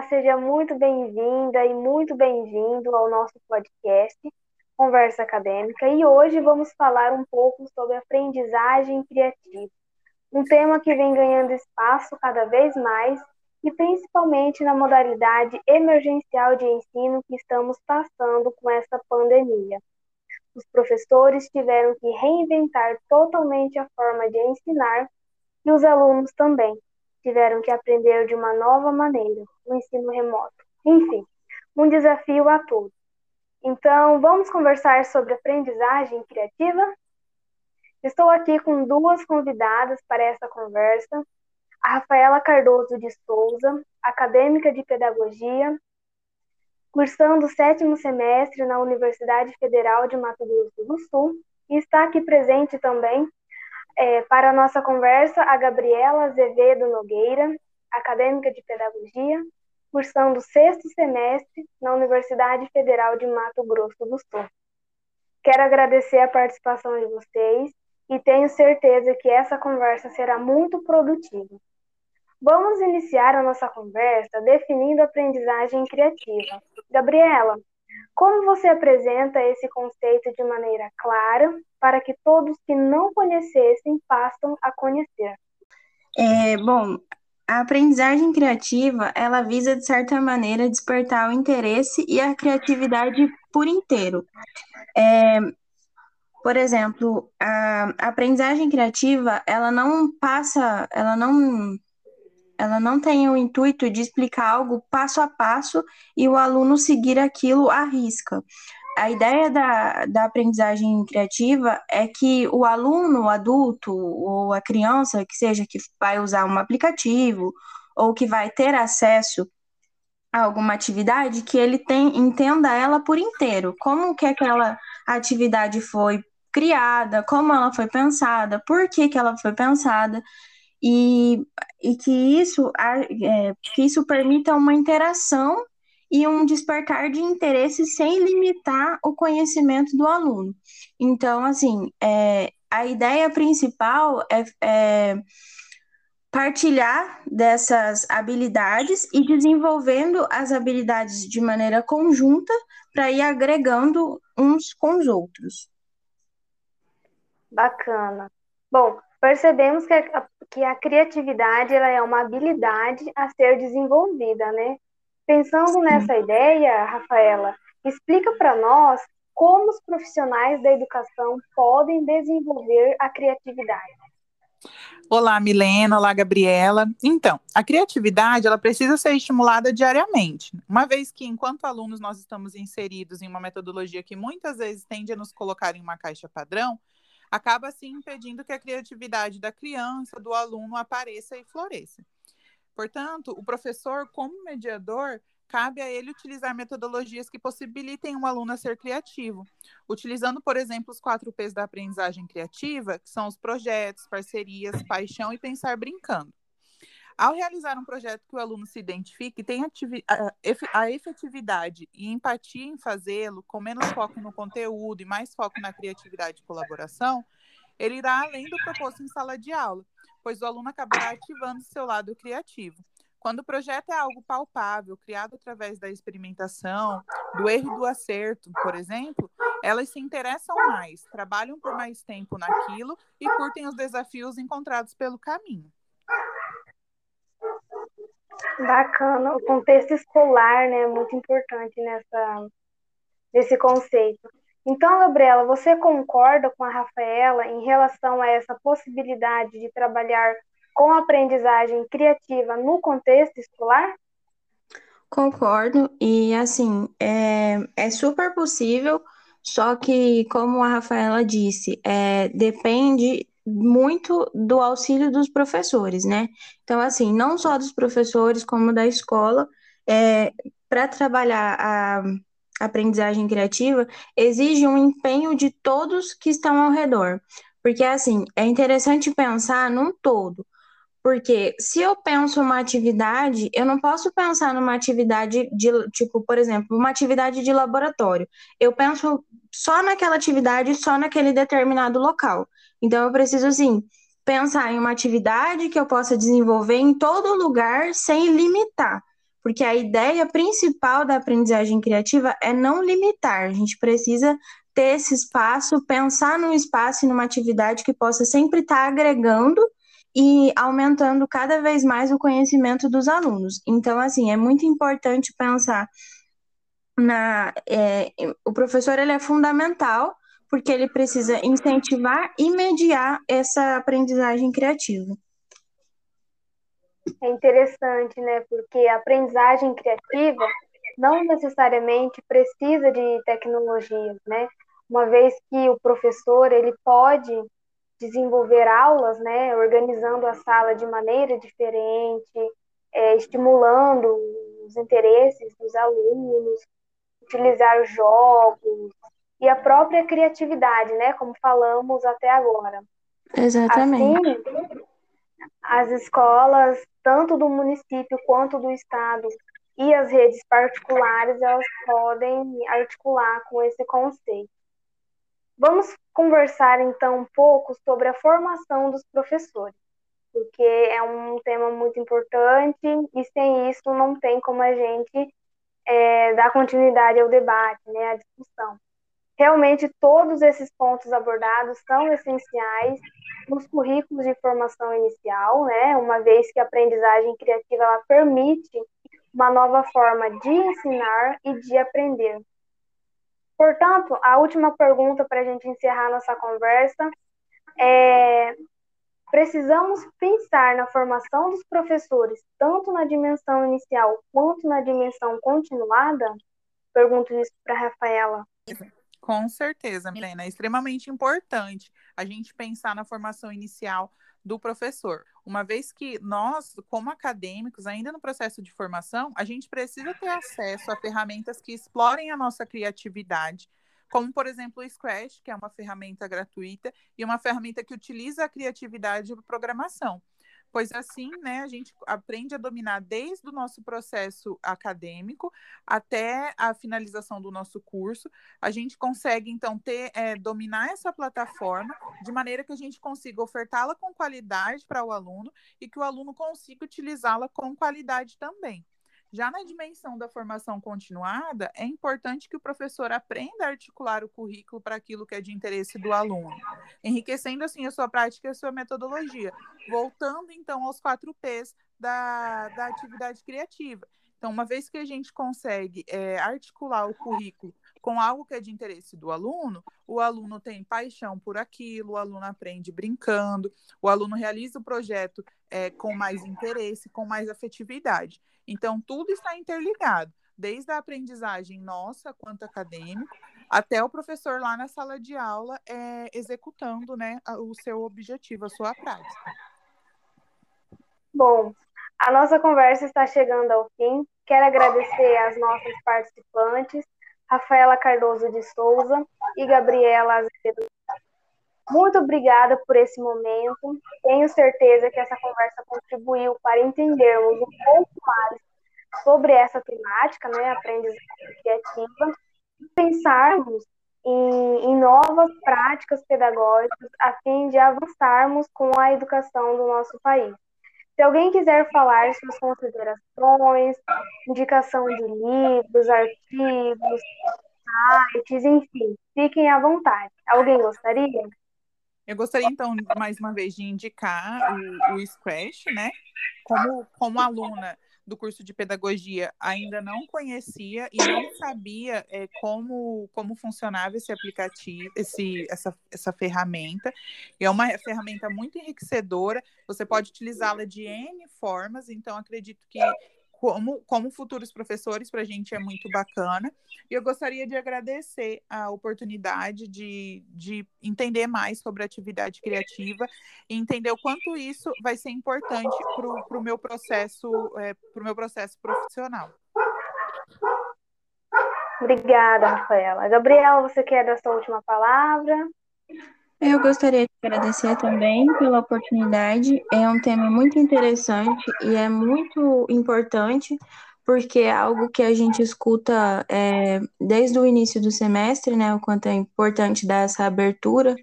Olá, seja muito bem-vinda e muito bem-vindo ao nosso podcast Conversa Acadêmica e hoje vamos falar um pouco sobre aprendizagem criativa, um tema que vem ganhando espaço cada vez mais e principalmente na modalidade emergencial de ensino que estamos passando com essa pandemia. Os professores tiveram que reinventar totalmente a forma de ensinar e os alunos também tiveram que aprender de uma nova maneira, o ensino remoto. Enfim, um desafio a todos. Então, vamos conversar sobre aprendizagem criativa? Estou aqui com duas convidadas para essa conversa. A Rafaela Cardoso de Souza, acadêmica de pedagogia, cursando o sétimo semestre na Universidade Federal de Mato Grosso do Sul, e está aqui presente também é, para a nossa conversa a Gabriela Azevedo Nogueira, acadêmica de pedagogia, cursando o sexto semestre na Universidade Federal de Mato Grosso do Sul. Quero agradecer a participação de vocês e tenho certeza que essa conversa será muito produtiva. Vamos iniciar a nossa conversa definindo a aprendizagem criativa. Gabriela, como você apresenta esse conceito de maneira clara para que todos que não conhecessem passem a conhecer? É, bom, a aprendizagem criativa, ela visa, de certa maneira, despertar o interesse e a criatividade por inteiro. É, por exemplo, a aprendizagem criativa, ela não passa, ela não ela não tem o intuito de explicar algo passo a passo e o aluno seguir aquilo à risca. A ideia da, da aprendizagem criativa é que o aluno, o adulto ou a criança, que seja que vai usar um aplicativo ou que vai ter acesso a alguma atividade, que ele tem, entenda ela por inteiro, como que aquela atividade foi criada, como ela foi pensada, por que, que ela foi pensada, e, e que, isso, é, que isso permita uma interação e um despertar de interesse sem limitar o conhecimento do aluno. Então, assim, é, a ideia principal é, é partilhar dessas habilidades e desenvolvendo as habilidades de maneira conjunta para ir agregando uns com os outros. Bacana. Bom, percebemos que a, que a criatividade ela é uma habilidade a ser desenvolvida, né? Pensando Sim. nessa ideia, Rafaela, explica para nós como os profissionais da educação podem desenvolver a criatividade. Olá, Milena. Olá, Gabriela. Então, a criatividade ela precisa ser estimulada diariamente, uma vez que, enquanto alunos, nós estamos inseridos em uma metodologia que muitas vezes tende a nos colocar em uma caixa padrão, acaba assim impedindo que a criatividade da criança, do aluno apareça e floresça. Portanto, o professor, como mediador, cabe a ele utilizar metodologias que possibilitem um aluno a ser criativo, utilizando, por exemplo, os quatro P's da aprendizagem criativa, que são os projetos, parcerias, paixão e pensar brincando. Ao realizar um projeto que o aluno se identifique, tem a efetividade e empatia em fazê-lo, com menos foco no conteúdo e mais foco na criatividade e colaboração, ele irá além do proposto em sala de aula, pois o aluno acabará ativando seu lado criativo. Quando o projeto é algo palpável, criado através da experimentação, do erro e do acerto, por exemplo, elas se interessam mais, trabalham por mais tempo naquilo e curtem os desafios encontrados pelo caminho. Bacana, o contexto escolar, né, é muito importante nessa, nesse conceito. Então, Gabriela, você concorda com a Rafaela em relação a essa possibilidade de trabalhar com aprendizagem criativa no contexto escolar? Concordo, e assim, é, é super possível, só que, como a Rafaela disse, é, depende muito do auxílio dos professores, né? Então, assim, não só dos professores, como da escola, é, para trabalhar a aprendizagem criativa, exige um empenho de todos que estão ao redor. Porque, assim, é interessante pensar num todo. Porque se eu penso uma atividade, eu não posso pensar numa atividade de, tipo, por exemplo, uma atividade de laboratório. Eu penso só naquela atividade, só naquele determinado local. Então, eu preciso, assim, pensar em uma atividade que eu possa desenvolver em todo lugar sem limitar. porque a ideia principal da aprendizagem criativa é não limitar. A gente precisa ter esse espaço, pensar num espaço e numa atividade que possa sempre estar agregando e aumentando cada vez mais o conhecimento dos alunos. Então, assim, é muito importante pensar na. É, o professor ele é fundamental porque ele precisa incentivar e mediar essa aprendizagem criativa. É interessante, né? Porque a aprendizagem criativa não necessariamente precisa de tecnologias, né? Uma vez que o professor ele pode desenvolver aulas, né, organizando a sala de maneira diferente, é, estimulando os interesses dos alunos, utilizar jogos e a própria criatividade, né, como falamos até agora. Exatamente. Assim, as escolas, tanto do município quanto do estado, e as redes particulares, elas podem articular com esse conceito. Vamos conversar então um pouco sobre a formação dos professores, porque é um tema muito importante e sem isso não tem como a gente é, dar continuidade ao debate, né, à discussão. Realmente todos esses pontos abordados são essenciais nos currículos de formação inicial, né, uma vez que a aprendizagem criativa ela permite uma nova forma de ensinar e de aprender. Portanto, a última pergunta para a gente encerrar nossa conversa é: precisamos pensar na formação dos professores, tanto na dimensão inicial quanto na dimensão continuada? Pergunto isso para a Rafaela. Com certeza, Milena. É extremamente importante a gente pensar na formação inicial do professor. Uma vez que nós, como acadêmicos, ainda no processo de formação, a gente precisa ter acesso a ferramentas que explorem a nossa criatividade, como, por exemplo, o Scratch, que é uma ferramenta gratuita e uma ferramenta que utiliza a criatividade para programação pois assim, né, a gente aprende a dominar desde o nosso processo acadêmico até a finalização do nosso curso. A gente consegue, então, ter, é, dominar essa plataforma de maneira que a gente consiga ofertá-la com qualidade para o aluno e que o aluno consiga utilizá-la com qualidade também. Já na dimensão da formação continuada, é importante que o professor aprenda a articular o currículo para aquilo que é de interesse do aluno, enriquecendo assim a sua prática e a sua metodologia, voltando então aos quatro P's da, da atividade criativa. Então, uma vez que a gente consegue é, articular o currículo com algo que é de interesse do aluno, o aluno tem paixão por aquilo, o aluno aprende brincando, o aluno realiza o projeto é, com mais interesse, com mais afetividade. Então, tudo está interligado, desde a aprendizagem nossa, quanto acadêmico, até o professor lá na sala de aula é, executando né, o seu objetivo, a sua prática. Bom, a nossa conversa está chegando ao fim. Quero agradecer às nossas participantes, Rafaela Cardoso de Souza e Gabriela Azevedo. Muito obrigada por esse momento. Tenho certeza que essa conversa contribuiu para entendermos um pouco mais sobre essa temática, né, aprendizagem criativa, e pensarmos em, em, novas práticas pedagógicas a fim de avançarmos com a educação do nosso país. Se alguém quiser falar suas considerações, indicação de livros, artigos, sites, enfim, fiquem à vontade. Alguém gostaria? Eu gostaria, então, mais uma vez, de indicar o, o Scratch, né? Como, como aluna do curso de pedagogia ainda não conhecia e não sabia é, como, como funcionava esse aplicativo, esse, essa, essa ferramenta. É uma ferramenta muito enriquecedora, você pode utilizá-la de N formas, então acredito que como, como futuros professores, para a gente é muito bacana. E eu gostaria de agradecer a oportunidade de, de entender mais sobre a atividade criativa e entender o quanto isso vai ser importante para o meu processo, é, pro meu processo profissional. Obrigada, Rafaela. Gabriela, você quer dar sua última palavra? Eu gostaria de agradecer também pela oportunidade. É um tema muito interessante e é muito importante, porque é algo que a gente escuta é, desde o início do semestre, né? O quanto é importante dar essa abertura,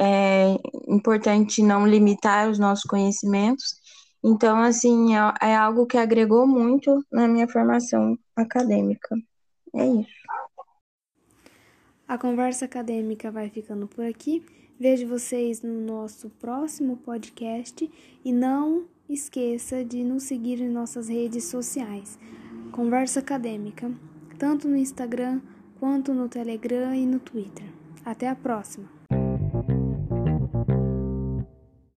é importante não limitar os nossos conhecimentos. Então, assim, é, é algo que agregou muito na minha formação acadêmica. É isso. A conversa acadêmica vai ficando por aqui. Vejo vocês no nosso próximo podcast e não esqueça de nos seguir em nossas redes sociais. Conversa Acadêmica, tanto no Instagram quanto no Telegram e no Twitter. Até a próxima!